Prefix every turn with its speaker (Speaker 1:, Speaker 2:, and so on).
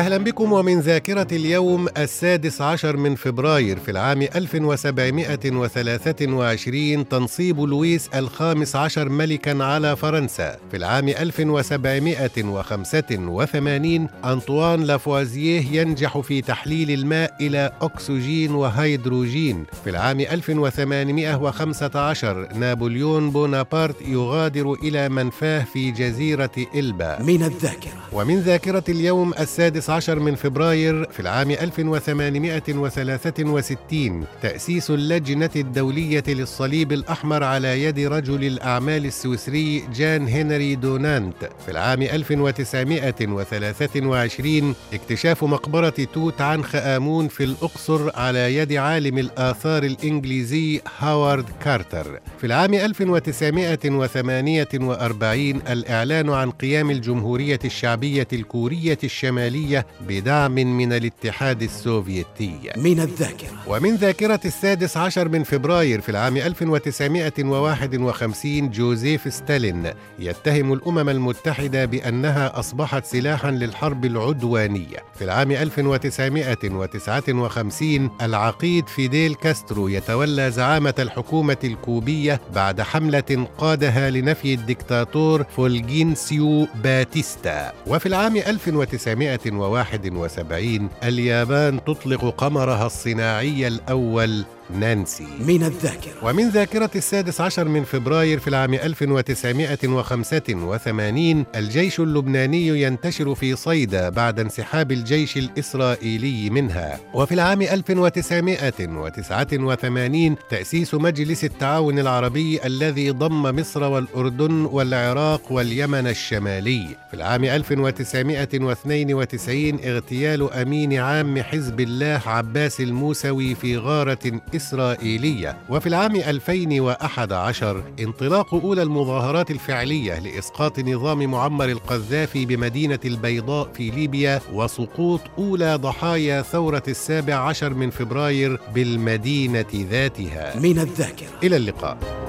Speaker 1: أهلا بكم ومن ذاكرة اليوم السادس عشر من فبراير في العام 1723 تنصيب لويس الخامس عشر ملكا على فرنسا. في العام 1785 أنطوان لافوازيه ينجح في تحليل الماء إلى أكسجين وهيدروجين. في العام 1815 نابليون بونابرت يغادر إلى منفاه في جزيرة إلبا.
Speaker 2: من الذاكرة.
Speaker 1: ومن ذاكرة اليوم السادس عشر من فبراير في العام 1863 تأسيس اللجنة الدولية للصليب الأحمر على يد رجل الأعمال السويسري جان هنري دونانت. في العام 1923 اكتشاف مقبرة توت عنخ آمون في الأقصر على يد عالم الآثار الإنجليزي هاوارد كارتر. في العام 1948 الإعلان عن قيام الجمهورية الشعبية الكورية الشمالية بدعم من الاتحاد السوفيتي.
Speaker 2: من الذاكرة.
Speaker 1: ومن ذاكرة السادس عشر من فبراير في العام 1951 جوزيف ستالين يتهم الأمم المتحدة بأنها أصبحت سلاحا للحرب العدوانية. في العام 1959 العقيد فيديل كاسترو يتولى زعامة الحكومة الكوبية بعد حملة قادها لنفي الدكتاتور فولجينسيو باتيستا. وفي العام 1971 اليابان تطلق قمرها الصناعي الأول نانسي.
Speaker 2: من الذاكرة.
Speaker 1: ومن ذاكرة السادس عشر من فبراير في العام 1985 الجيش اللبناني ينتشر في صيدا بعد انسحاب الجيش الإسرائيلي منها. وفي العام 1989 تأسيس مجلس التعاون العربي الذي ضم مصر والأردن والعراق واليمن الشمالي. في العام 1992 اغتيال أمين عام حزب الله عباس الموسوي في غارة إسرائيلية وفي العام 2011 انطلاق أولى المظاهرات الفعلية لإسقاط نظام معمر القذافي بمدينة البيضاء في ليبيا وسقوط أولى ضحايا ثورة السابع عشر من فبراير بالمدينة ذاتها.
Speaker 2: من الذاكرة.
Speaker 1: إلى اللقاء.